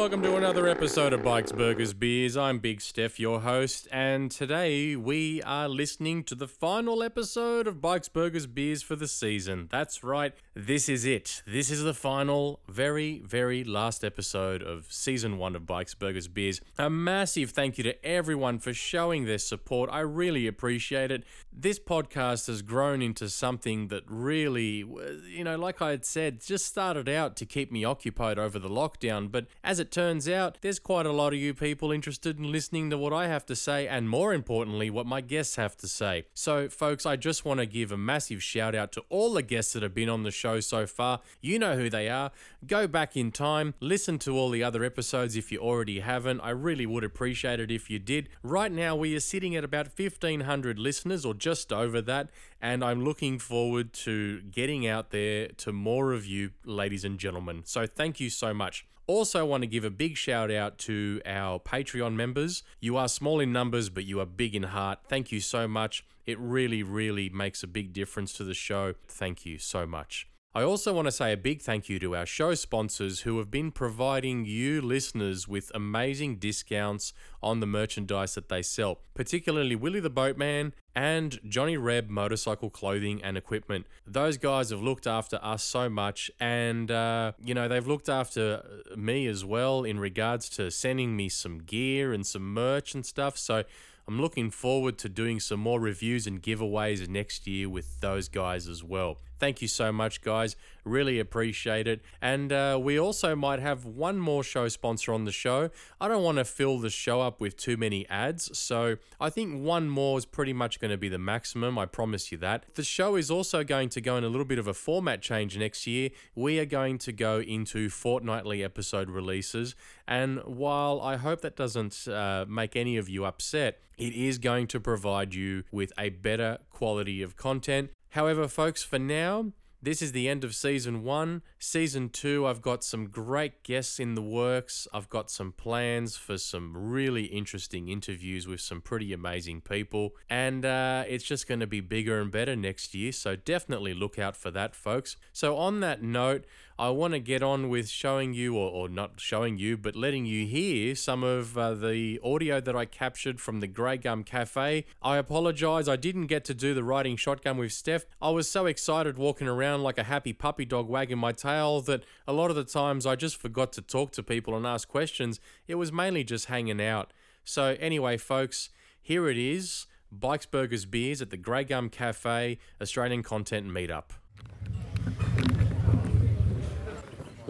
welcome to another episode of Bikes, Burgers, Beers. I'm Big Steph, your host, and today we are listening to the final episode of Bikes, Burgers, Beers for the season. That's right, this is it. This is the final, very, very last episode of season one of Bikes, Burgers, Beers. A massive thank you to everyone for showing their support. I really appreciate it. This podcast has grown into something that really, you know, like I had said, just started out to keep me occupied over the lockdown, but as it turns out, there's quite a lot of you people interested in listening to what I have to say, and more importantly, what my guests have to say. So, folks, I just want to give a massive shout out to all the guests that have been on the show so far. You know who they are. Go back in time, listen to all the other episodes if you already haven't. I really would appreciate it if you did. Right now, we are sitting at about 1,500 listeners, or just over that, and I'm looking forward to getting out there to more of you, ladies and gentlemen. So, thank you so much. Also, want to give a big shout out to our Patreon members. You are small in numbers, but you are big in heart. Thank you so much. It really, really makes a big difference to the show. Thank you so much. I also want to say a big thank you to our show sponsors who have been providing you listeners with amazing discounts on the merchandise that they sell, particularly Willie the Boatman and Johnny Reb Motorcycle Clothing and Equipment. Those guys have looked after us so much, and uh, you know, they've looked after me as well in regards to sending me some gear and some merch and stuff. So I'm looking forward to doing some more reviews and giveaways next year with those guys as well. Thank you so much, guys. Really appreciate it. And uh, we also might have one more show sponsor on the show. I don't want to fill the show up with too many ads, so I think one more is pretty much going to be the maximum. I promise you that. The show is also going to go in a little bit of a format change next year. We are going to go into fortnightly episode releases. And while I hope that doesn't uh, make any of you upset, it is going to provide you with a better quality of content However, folks, for now, this is the end of season one. Season two, I've got some great guests in the works. I've got some plans for some really interesting interviews with some pretty amazing people. And uh, it's just going to be bigger and better next year. So definitely look out for that, folks. So, on that note, I want to get on with showing you, or, or not showing you, but letting you hear some of uh, the audio that I captured from the Grey Gum Cafe. I apologize, I didn't get to do the riding shotgun with Steph. I was so excited walking around like a happy puppy dog wagging my tail that a lot of the times I just forgot to talk to people and ask questions. It was mainly just hanging out. So, anyway, folks, here it is. Bikes, Burgers, Beers at the Grey Gum Cafe Australian Content Meetup.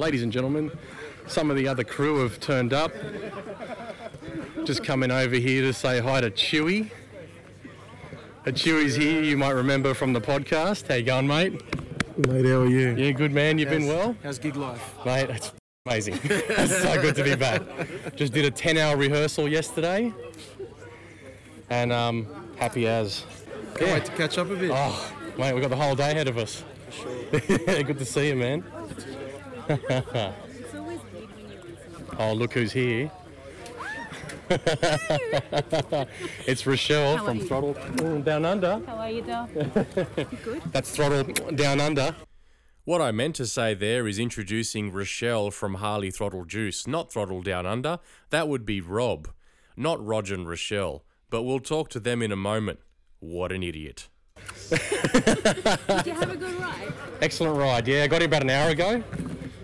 Ladies and gentlemen, some of the other crew have turned up. Just coming over here to say hi to Chewy. Uh, Chewy's here, you might remember from the podcast. How you going, mate? Mate, how are you? Yeah, good man. You've been well? How's gig life? Mate, that's amazing. that's so good to be back. Just did a 10 hour rehearsal yesterday. And um, happy as. Can't wait to catch up a bit. Oh, mate, we've got the whole day ahead of us. Sure. good to see you, man. Oh, look who's here. it's Rochelle How from you? Throttle mm, Down Under. How are you, Dal? Good. That's Throttle Down Under. What I meant to say there is introducing Rochelle from Harley Throttle Juice, not Throttle Down Under. That would be Rob, not Roger and Rochelle. But we'll talk to them in a moment. What an idiot. Did you have a good ride? Excellent ride. Yeah, I got here about an hour ago.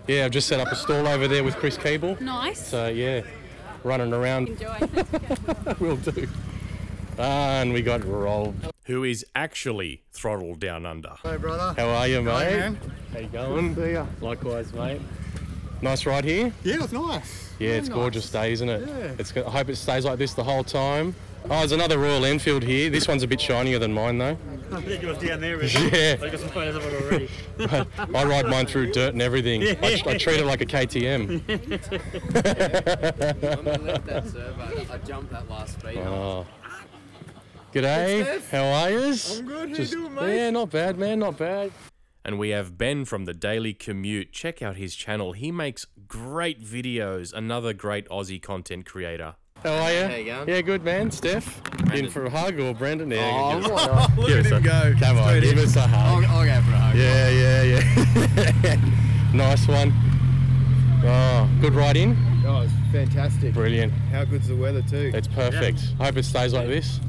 Yeah, I've just set up a stall over there with Chris Cable. Nice. So yeah, running around Enjoy. will do. And we got Rob, who is actually throttled down under. Hey, brother. How are you, mate? man. How you going? See ya. Likewise, mate. Nice ride here. Yeah, it's nice. Yeah, it's nice. gorgeous day, isn't it? Yeah. It's. I hope it stays like this the whole time. Oh, there's another Royal Enfield here. This one's a bit shinier than mine, though. I think it was down there. Really. Yeah, I got some photos of it already. I ride mine through dirt and everything. I, I treat it like a KTM. I'm gonna let that serve. I, I jumped that last speed. Oh. G'day. How are yous? I'm good. How Just- you doing, mate? Yeah, not bad, man. Not bad. And we have Ben from the Daily Commute. Check out his channel. He makes great videos. Another great Aussie content creator. How are you? How you going? Yeah, good man. Steph, in for a hug or Brandon? Yeah, Oh, give us- Look give at him a- go. Come on, give us a I'll, hug. I'll go for a hug. Yeah, yeah, yeah. nice one. Oh, good ride in. Oh, it's fantastic. Brilliant. How good's the weather too? It's perfect. I Hope it stays like this.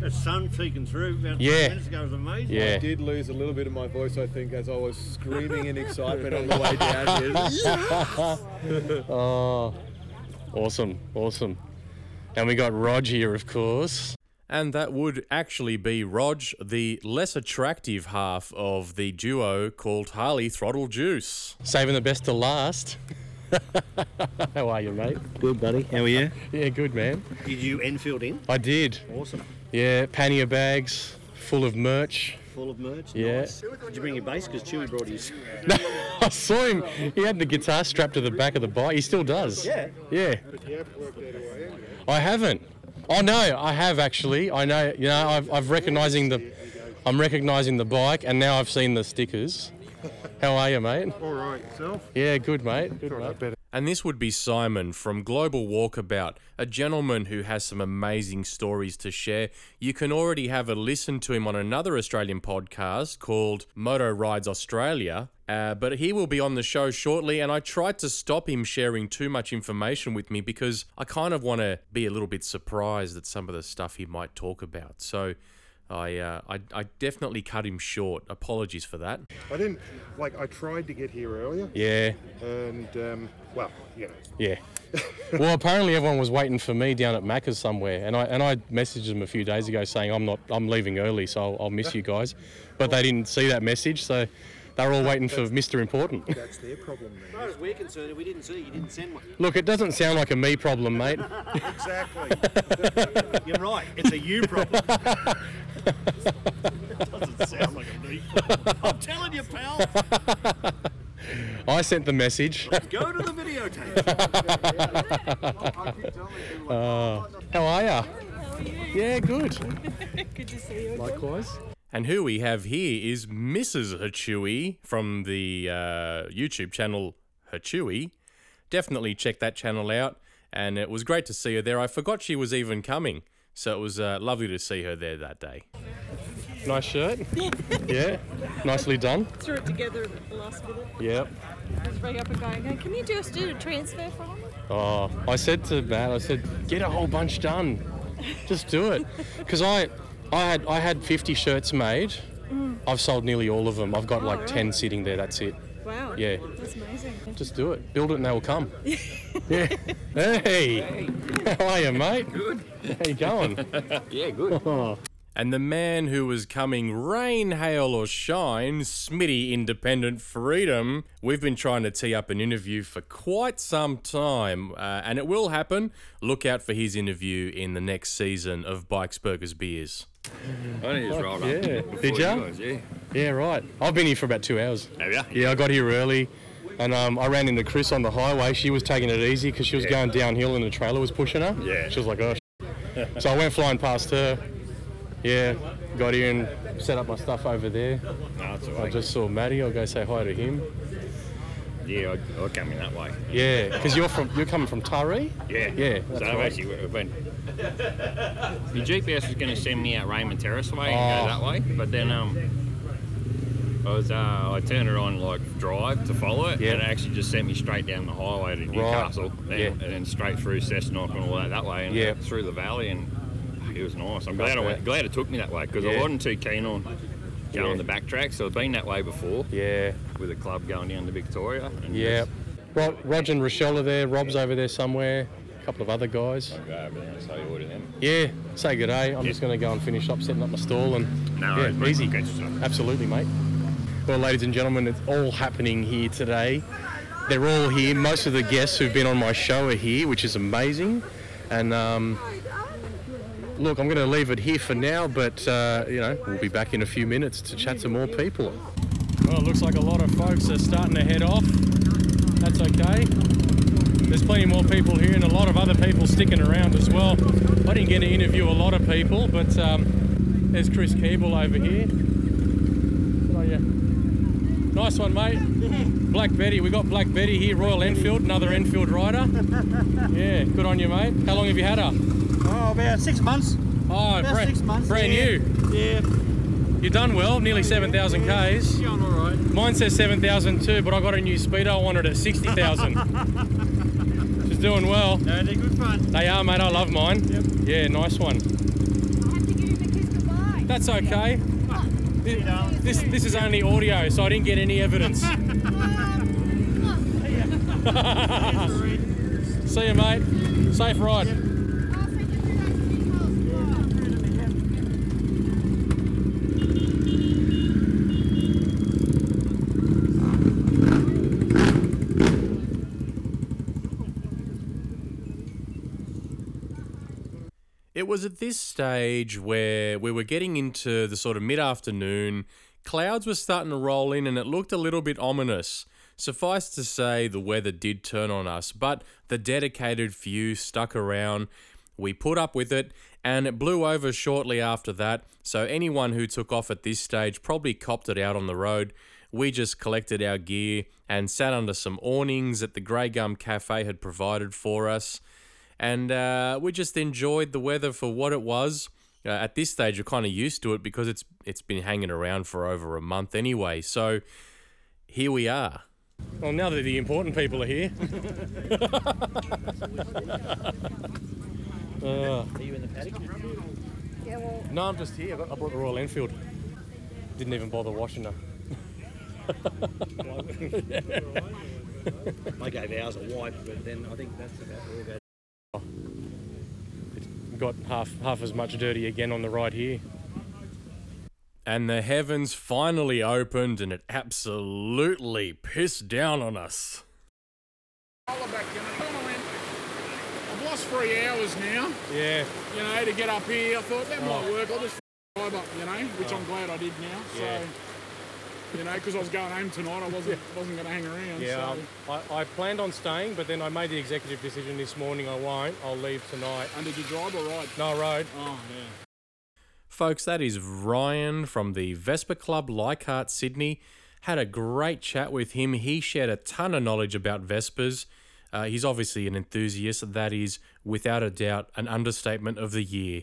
The sun peeking through about Yeah. yeah. minutes ago was amazing. Yeah. I did lose a little bit of my voice, I think, as I was screaming in excitement on the way down here. Oh, awesome, awesome. And we got Rog here, of course. And that would actually be Rog, the less attractive half of the duo called Harley Throttle Juice. Saving the best to last. How are you, mate? Good, buddy. How are you? Yeah, good, man. Did you Enfield in? I did. Awesome. Yeah, pannier bags full of merch. Full of merch. Yeah. Nice. Did you bring your bass? Because Chewy brought his. No, I saw him. He had the guitar strapped to the back of the bike. He still does. Yeah. Yeah. I haven't. Oh no, I have actually. I know. You know, I've, I've recognizing the, I'm recognizing the bike, and now I've seen the stickers. How are you, mate? All right, yourself? Yeah, good, mate. Good, mate. better. And this would be Simon from Global Walkabout, a gentleman who has some amazing stories to share. You can already have a listen to him on another Australian podcast called Moto Rides Australia. Uh, but he will be on the show shortly, and I tried to stop him sharing too much information with me because I kind of want to be a little bit surprised at some of the stuff he might talk about. So I, uh, I, I definitely cut him short. Apologies for that. I didn't like. I tried to get here earlier, Yeah, and um, well, you know, yeah. well, apparently everyone was waiting for me down at Macca's somewhere, and I and I messaged them a few days ago saying I'm not, I'm leaving early, so I'll, I'll miss you guys. But they didn't see that message, so they were all waiting for Mr. Important. that's their problem. As far as we're concerned, if we didn't see you, you didn't send one. Look, it doesn't sound like a me problem, mate. exactly. You're right. It's a you problem. doesn't sound like a me problem. I'm telling you, pal. I sent the message. Let's Go to the videotape. Uh, how are ya? Yeah, good. Good to see you. Likewise. And who we have here is Mrs. Hachui from the uh, YouTube channel Hachui. Definitely check that channel out. And it was great to see her there. I forgot she was even coming. So it was uh, lovely to see her there that day. Nice shirt. yeah, nicely done. Threw it together at the last minute. Yep. I was ringing up and going, "Hey, can you just do a transfer from me? Oh, I said to Matt, I said, get a whole bunch done. Just do it. Because I, I had I had 50 shirts made. I've sold nearly all of them. I've got like right. 10 sitting there. That's it. Wow. Yeah. That's amazing. Just do it. Build it and they will come. yeah. Hey. How are you, mate? Good. How you going? Yeah, good. And the man who was coming rain, hail, or shine, Smitty Independent Freedom. We've been trying to tee up an interview for quite some time, uh, and it will happen. Look out for his interview in the next season of Bikes, Burgers, Beers. I only just rolled up. yeah. before Did you ya? guys, Yeah. Yeah, right. I've been here for about two hours. Have ya? Yeah, I got here early, and um, I ran into Chris on the highway. She was taking it easy because she was going downhill and the trailer was pushing her. Yeah. She was like, "Oh." sh-." so I went flying past her. Yeah, got here and set up my stuff over there. No, that's I just saw Matty. I'll go say hi to him. Yeah, I, I come in that way. Yeah, because you're from you're coming from Taree. Yeah. Yeah, So I've right. actually went. The GPS was going to send me out Raymond Terrace way and Oh. go that way, but then um, I was uh, I turned it on like drive to follow it, Yeah. and it actually just sent me straight down the highway to Newcastle, and, Yeah. and then straight through Cessnock and all that that way, and Yeah. through the valley, and it was nice. I'm glad I went, glad it took me that way because I wasn't too keen on going Yeah. the back track, so I've been that way before Yeah, with a club going down to Victoria. Yeah. Rod, Roger and Rochelle are there. Rob's over there somewhere. A couple of other guys. I'll go over there and say hi to them. Yeah, say good day. I'm just going to go and finish up setting up my stall and No yeah, worries, easy. Absolutely, mate. Well, ladies and gentlemen, it's all happening here today. They're all here. Most of the guests who've been on my show are here, which is amazing. And um, look, I'm going to leave it here for now, but uh, you know, we'll be back in a few minutes to chat to more people. Well, it looks like a lot of folks are starting to head off. That's okay. There's plenty more people here and a lot of other people sticking around as well. I didn't get to interview a lot of people, but um, there's Chris Keeble over here. On you. Nice one, mate. Black Betty. We got Black Betty here, Royal Enfield, another Enfield rider. Yeah, good on you, mate. How long have you had her? About six months. Oh, About brand, six months. brand yeah. new. Yeah. You've done well, nearly 7,000 Ks. Going all right. Mine says 7,000 too, but I got a new speedo. I wanted it at 60,000. She's doing well. No, they're good fun. They are, mate. I love mine. Yep. Yeah, nice one. I have to give him a kiss goodbye. That's okay. This, this, this is only audio, so I didn't get any evidence. Um, See you, mate. Safe ride. It was at this stage where we were getting into the sort of mid afternoon. Clouds were starting to roll in and it looked a little bit ominous. Suffice to say, the weather did turn on us, but the dedicated few stuck around. We put up with it and it blew over shortly after that. So, anyone who took off at this stage probably copped it out on the road. We just collected our gear and sat under some awnings that the Grey Gum Cafe had provided for us and uh, we just enjoyed the weather for what it was. Uh, at this stage, we're kind of used to it because it's it's been hanging around for over a month anyway. So here we are. Well, now that the important people are here. Uh, Are you in the paddock? Yeah, well, no, I'm just here. I got- I brought the Royal Enfield. Didn't even bother washing her. I gave ours a wipe, but then I think that's about all go. It's got half half as much dirty again on the ride here. And the heavens finally opened, and it absolutely pissed down on us. Holler back, you know, kind of went, I've lost three hours now, Yeah. you know, to get up here. I thought that oh. might work. I'll just drive up, you know, which I'm oh. glad I did now. So, Yeah. You know, because I was going home tonight, I wasn't wasn't going to hang around. Yeah, So. um, I, I planned on staying, but then I made the executive decision this morning I won't. I'll leave tonight. And did you drive or ride? No road. Oh, yeah. Folks, that is Ryan from the Vespa Club Leichhardt Sydney. Had a great chat with him. He shared a ton of knowledge about Vespas. Uh, he's obviously an enthusiast. That is, without a doubt, an understatement of the year.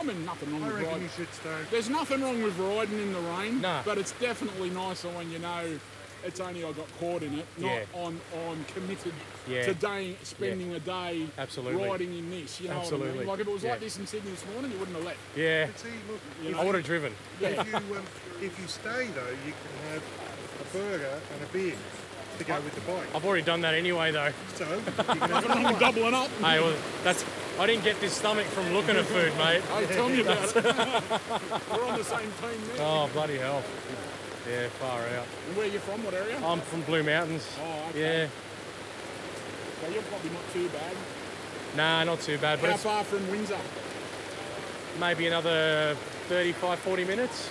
I mean, nothing wrong I with reckon riding. you should stay. There's nothing wrong with riding in the rain, No. but it's definitely nicer when you know it's only I got caught in it, not Yeah. on on committed Yeah. to day, spending a day Absolutely. riding in this. You know what I Absolutely. mean? Like if it was Yeah. like this in Sydney this morning, you wouldn't have left. Yeah, See, look, You if, I would have driven. if you um, if you stay though, you can have a burger and a beer to go with the bike. I've already done that anyway, though. So you can have Nothing wrong with doubling up. Hey, well, that's. I didn't get this stomach from looking at food, mate. Hey, tell me about it. We're on the same team there. Oh bloody hell! Yeah, far out. And where are you from? What area? I'm from Blue Mountains. Oh, okay. Yeah, So you're probably not too bad. nah, not too bad, but How it's far from Windsor? maybe another 35, 40 minutes.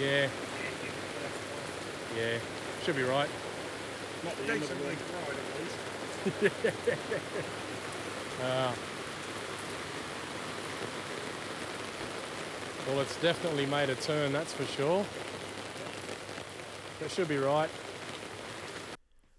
Yeah. Yeah, should be right. Not the end of the decently world. fried at least. Uh, well, it's definitely made a turn, that's for sure. That should be right.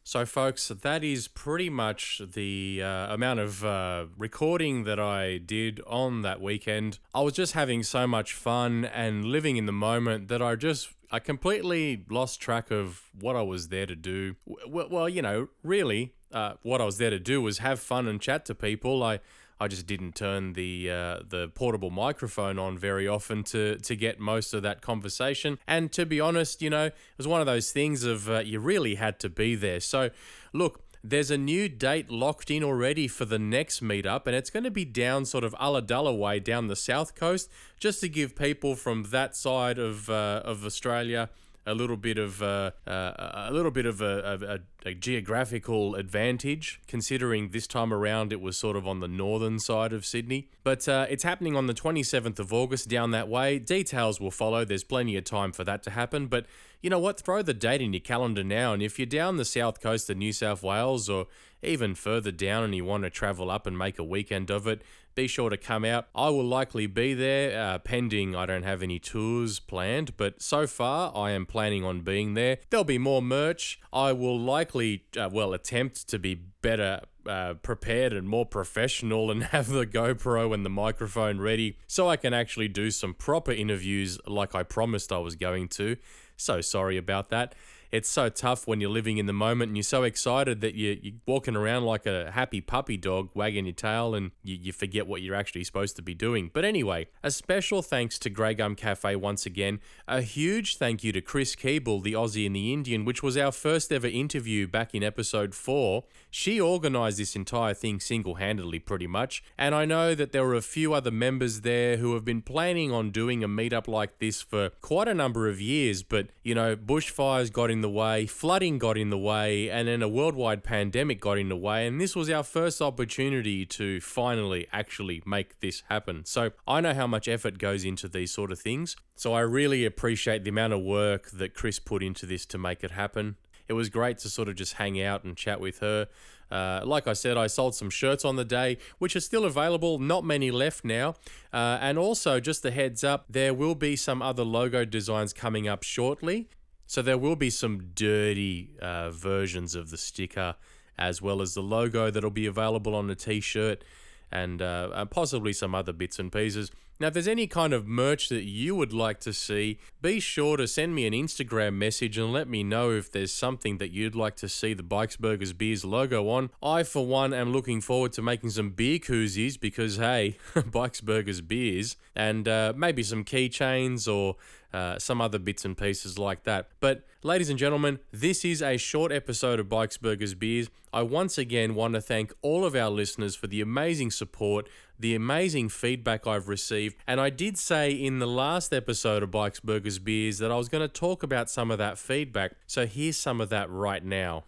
So, folks, that is pretty much the uh, amount of uh, recording that I did on that weekend. I was just having so much fun and living in the moment that I just. I completely lost track of what I was there to do. Well, you know, really, uh, what I was there to do was have fun and chat to people. I, I just didn't turn the uh, the portable microphone on very often to to get most of that conversation. And to be honest, you know, it was one of those things of uh, you really had to be there. So, look. There's a new date locked in already for the next meetup, and it's going to be down sort of Ulladulla way down the south coast, just to give people from that side of uh, of Australia a little bit of uh, uh, a little bit of a, a, a geographical advantage, considering this time around it was sort of on the northern side of Sydney. But uh, it's happening on the 27th of August down that way. Details will follow. There's plenty of time for that to happen. But you know what? Throw the date in your calendar now, and if you're down the south coast of New South Wales or even further down and you want to travel up and make a weekend of it, be sure to come out. I will likely be there, uh, pending I don't have any tours planned, but so far I am planning on being there. There'll be more merch. I will likely, uh, well, attempt to be better uh, prepared and more professional and have the GoPro and the microphone ready so I can actually do some proper interviews like I promised I was going to. So sorry about that. It's so tough when you're living in the moment and you're so excited that you, you're walking around like a happy puppy dog, wagging your tail, and you, you forget what you're actually supposed to be doing. But anyway, a special thanks to Grey Gum Cafe once again. A huge thank you to Chris Keeble, the Aussie and the Indian, which was our first ever interview back in episode 4. She organised this entire thing single handedly, pretty much, and I know that there were a few other members there who have been planning on doing a meetup like this for quite a number of years, but you know, bushfires got in the way, flooding got in the way, and then a worldwide pandemic got in the way, and this was our first opportunity to finally actually make this happen. So I know how much effort goes into these sort of things, so I really appreciate the amount of work that Chris put into this to make it happen it was great to sort of just hang out and chat with her. Uh, like I said, I sold some shirts on the day, which are still available, not many left now. Uh, and also, just a heads up, there will be some other logo designs coming up shortly. So there will be some dirty uh, versions of the sticker as well as the logo that'll be available on the t shirt and, uh, and possibly some other bits and pieces. Now, if there's any kind of merch that you would like to see, be sure to send me an Instagram message and let me know if there's something that you'd like to see the Bikes Burgers Beers logo on. I, for one, am looking forward to making some beer koozies because, hey, Bikes Burgers Beers, and uh, maybe some keychains or uh, some other bits and pieces like that. But, ladies and gentlemen, this is a short episode of Bikes Burgers Beers. I once again want to thank all of our listeners for the amazing support the amazing feedback I've received. And I did say in the last episode of Bikes, Burgers, Beers that I was going to talk about some of that feedback. So here's some of that right now.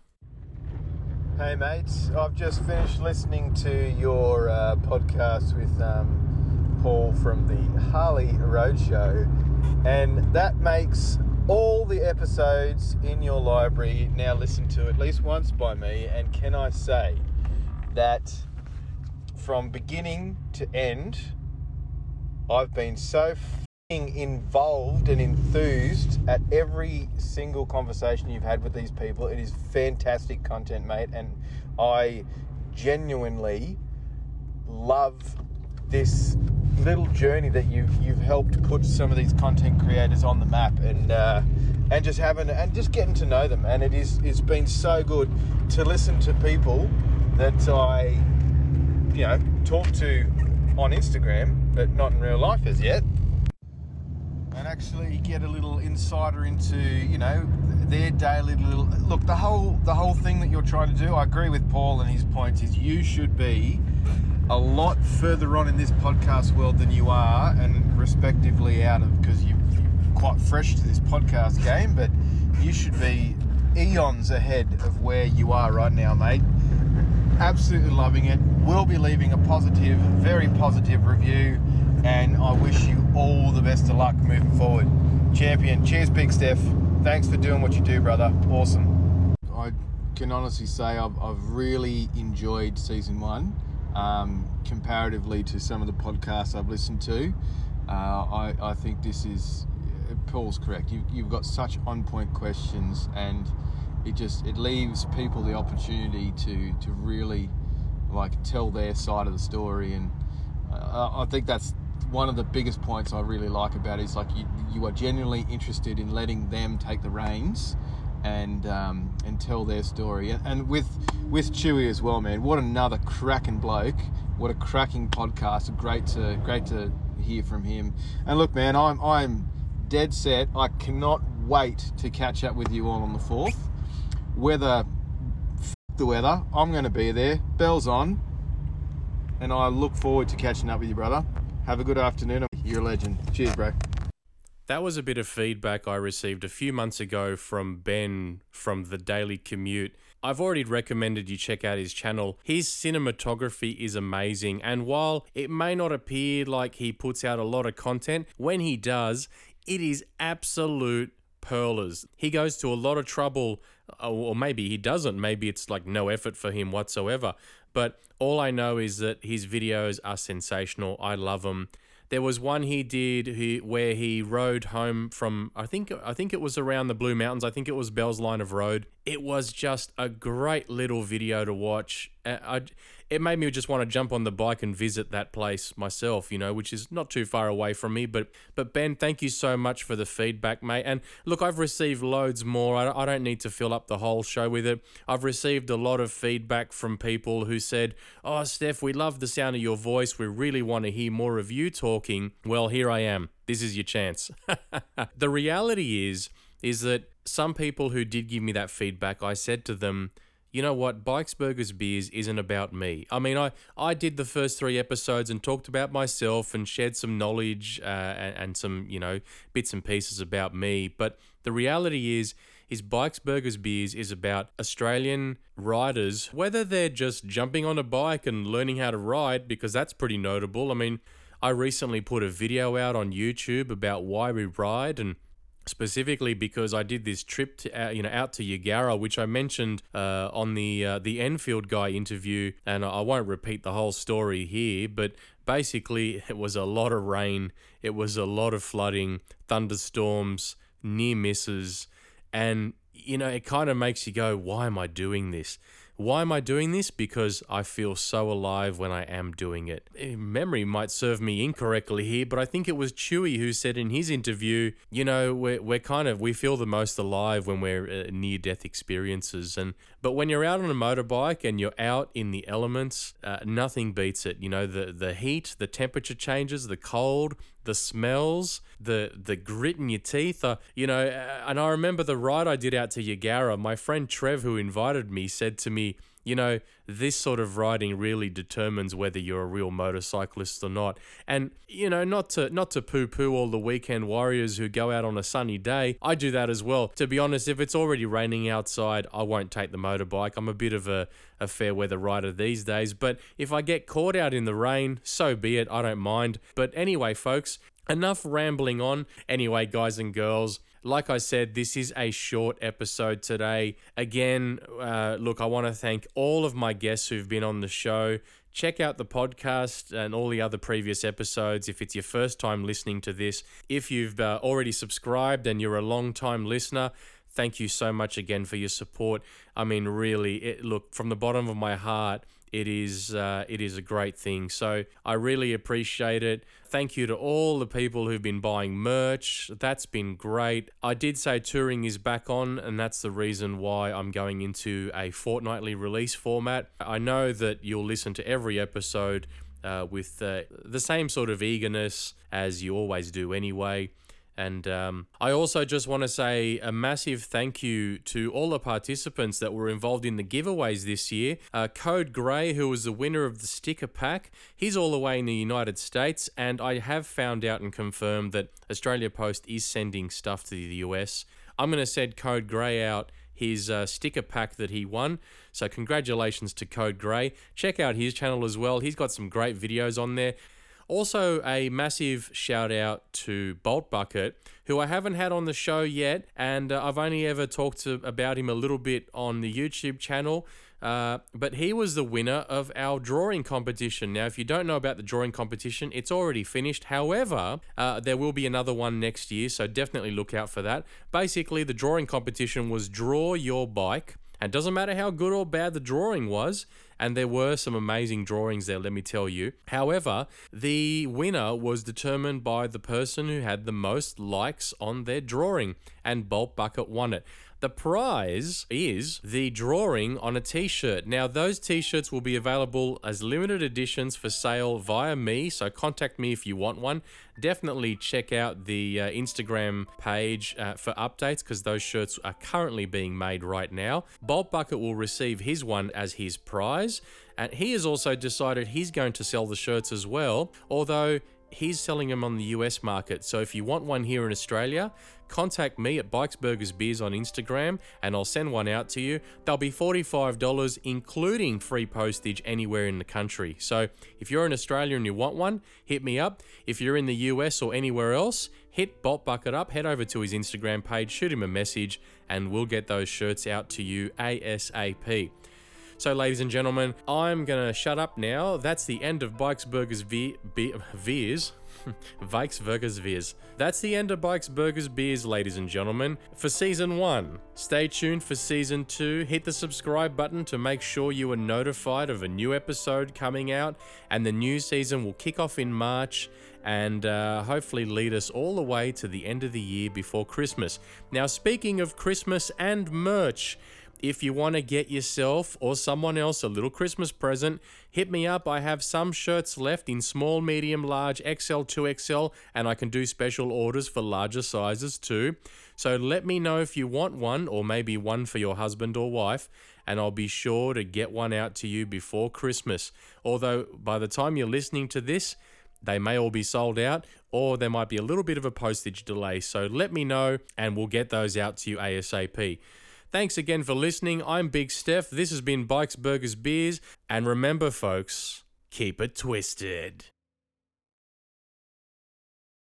Hey mates, I've just finished listening to your uh, podcast with um, Paul from the Harley Roadshow, and that makes all the episodes in your library now listened to at least once by me. And can I say that from beginning to end, I've been so involved and enthused at every single conversation you've had with these people. It is fantastic content, mate, and I genuinely love this little journey that you've you've helped put some of these content creators on the map and uh, and just having and just getting to know them. And it is it's been so good to listen to people that I you know, talk to on Instagram, but not in real life as yet. And actually get a little insider into, you know, their daily little look. The whole the whole thing that you're trying to do, I agree with Paul and his points. Is you should be a lot further on in this podcast world than you are, and respectively out of because you, you're quite fresh to this podcast game, but you should be eons ahead of where you are right now, mate absolutely loving it. We'll be leaving a positive, very positive review, and I wish you all the best of luck moving forward. Champion. Cheers, Big Steph. Thanks for doing what you do, brother. Awesome. I can honestly say I've, I've really enjoyed season one um, comparatively to some of the podcasts I've listened to. Uh, I, I think this is, Paul's correct. You, you've got such on point questions and it just it leaves people the opportunity to to really like tell their side of the story and uh, I think that's one of the biggest points I really like about it is like you, you are genuinely interested in letting them take the reins and um, and tell their story and with with Chewy as well man what another cracking bloke what a cracking podcast great to great to hear from him and look man I'm I'm dead set I cannot wait to catch up with you all on the 4th weather, f- the weather. I'm going to be there. Bell's on. And I look forward to catching up with you, brother. Have a good afternoon. You're a legend. Cheers, bro. That was a bit of feedback I received a few months ago from Ben from the Daily Commute. I've already recommended you check out his channel. His cinematography is amazing, and while it may not appear like he puts out a lot of content, when he does, it is absolute pearlers. He goes to a lot of trouble, uh, or maybe he doesn't. Maybe it's like no effort for him whatsoever. But all I know is that his videos are sensational. I love them. There was one he did he, where he rode home from I think I think it was around the Blue Mountains. I think it was Bell's Line of Road. It was just a great little video to watch. I, it made me just want to jump on the bike and visit that place myself, you know, which is not too far away from me. But but Ben, thank you so much for the feedback, mate. And look, I've received loads more. I, I don't need to fill up the whole show with it. I've received a lot of feedback from people who said, "Oh, Steph, we love the sound of your voice. We really want to hear more of you talking." Well, here I am. This is your chance. the reality is is that some people who did give me that feedback, I said to them, you know what, Bikes, Burgers, Beers isn't about me. I mean, I, I did the first three episodes and talked about myself and shared some knowledge uh, and, and some, you know, bits and pieces about me. But the reality is, is Bikes, Burgers, Beers is about Australian riders, whether they're just jumping on a bike and learning how to ride, because that's pretty notable. I mean, I recently put a video out on YouTube about why we ride and specifically because I did this trip to, uh, you know out to Yagara, which I mentioned uh, on the uh, the Enfield guy interview, and I won't repeat the whole story here, but basically it was a lot of rain, it was a lot of flooding, thunderstorms, near misses, and you know it kind of makes you go, why am I doing this? Why am I doing this? Because I feel so alive when I am doing it. Eh, memory might serve me incorrectly here, but I think it was Chewy who said in his interview, you know, we're, we're kind of, we feel the most alive when we're uh, near death experiences. And, but when you're out on a motorbike and you're out in the elements, uh, nothing beats it. You know, the, the heat, the temperature changes, the cold, the smells, the the grit in your teeth. Uh, you know, and I remember the ride I did out to Yagara. My friend Trev, who invited me, said to me, you know, this sort of riding really determines whether you're a real motorcyclist or not. And you know, not to not to poo-poo all the weekend warriors who go out on a sunny day. I do that as well. To be honest, if it's already raining outside, I won't take the motorbike. I'm a bit of a, a fair weather rider these days. But if I get caught out in the rain, so be it. I don't mind. But anyway, folks, enough rambling on. Anyway, guys and girls like I said, this is a short episode today. Again, uh, look, I want to thank all of my guests who've been on the show. Check out the podcast and all the other previous episodes if it's your first time listening to this. If you've uh, already subscribed and you're a long time listener, thank you so much again for your support. I mean, really, it, look, from the bottom of my heart, it is uh, it is a great thing. So I really appreciate it. Thank you to all the people who've been buying merch. That's been great. I did say touring is back on, and that's the reason why I'm going into a fortnightly release format. I know that you'll listen to every episode uh, with uh, the same sort of eagerness as you always do anyway. And um, I also just want to say a massive thank you to all the participants that were involved in the giveaways this year. Uh, Code Grey, who was the winner of the sticker pack, he's all the way in the United States, and I have found out and confirmed that Australia Post is sending stuff to the US. I'm going to send Code Grey out his uh, sticker pack that he won. So, congratulations to Code Grey. Check out his channel as well. He's got some great videos on there. Also, a massive shout out to Bolt Bucket, who I haven't had on the show yet, and uh, I've only ever talked to, about him a little bit on the YouTube channel. Uh, but he was the winner of our drawing competition. Now, if you don't know about the drawing competition, it's already finished. However, uh, there will be another one next year, so definitely look out for that. Basically, the drawing competition was draw your bike. And doesn't matter how good or bad the drawing was, and there were some amazing drawings there, let me tell you. However, the winner was determined by the person who had the most likes on their drawing, and Bolt Bucket won it. The prize is the drawing on a t shirt. Now, those t shirts will be available as limited editions for sale via me, so contact me if you want one. Definitely check out the uh, Instagram page uh, for updates because those shirts are currently being made right now. Bolt Bucket will receive his one as his prize, and he has also decided he's going to sell the shirts as well, although he's selling them on the US market. So if you want one here in Australia, contact me at Bikes Burgers Beers on Instagram and I'll send one out to you. They'll be $45, including free postage anywhere in the country. So if you're in Australia and you want one, hit me up. If you're in the US or anywhere else, hit Bolt Bucket up, head over to his Instagram page, shoot him a message, and we'll get those shirts out to you ASAP. So, ladies and gentlemen, I'm gonna shut up now. That's the end of Bikes Burgers Ve- Be- Veers. Vikes Burgers Beers. That's the end of Bikes Burgers Beers, ladies and gentlemen, for season one. Stay tuned for season two. Hit the subscribe button to make sure you are notified of a new episode coming out, and the new season will kick off in March and uh, hopefully lead us all the way to the end of the year before Christmas. Now, speaking of Christmas and merch, if you want to get yourself or someone else a little Christmas present, hit me up. I have some shirts left in small, medium, large, XL, 2XL, and I can do special orders for larger sizes too. So let me know if you want one, or maybe one for your husband or wife, and I'll be sure to get one out to you before Christmas. Although, by the time you're listening to this, they may all be sold out, or there might be a little bit of a postage delay. So let me know, and we'll get those out to you ASAP. Thanks again for listening. I'm Big Steph. This has been Bikes, Burgers, Beers. And remember, folks, keep it twisted.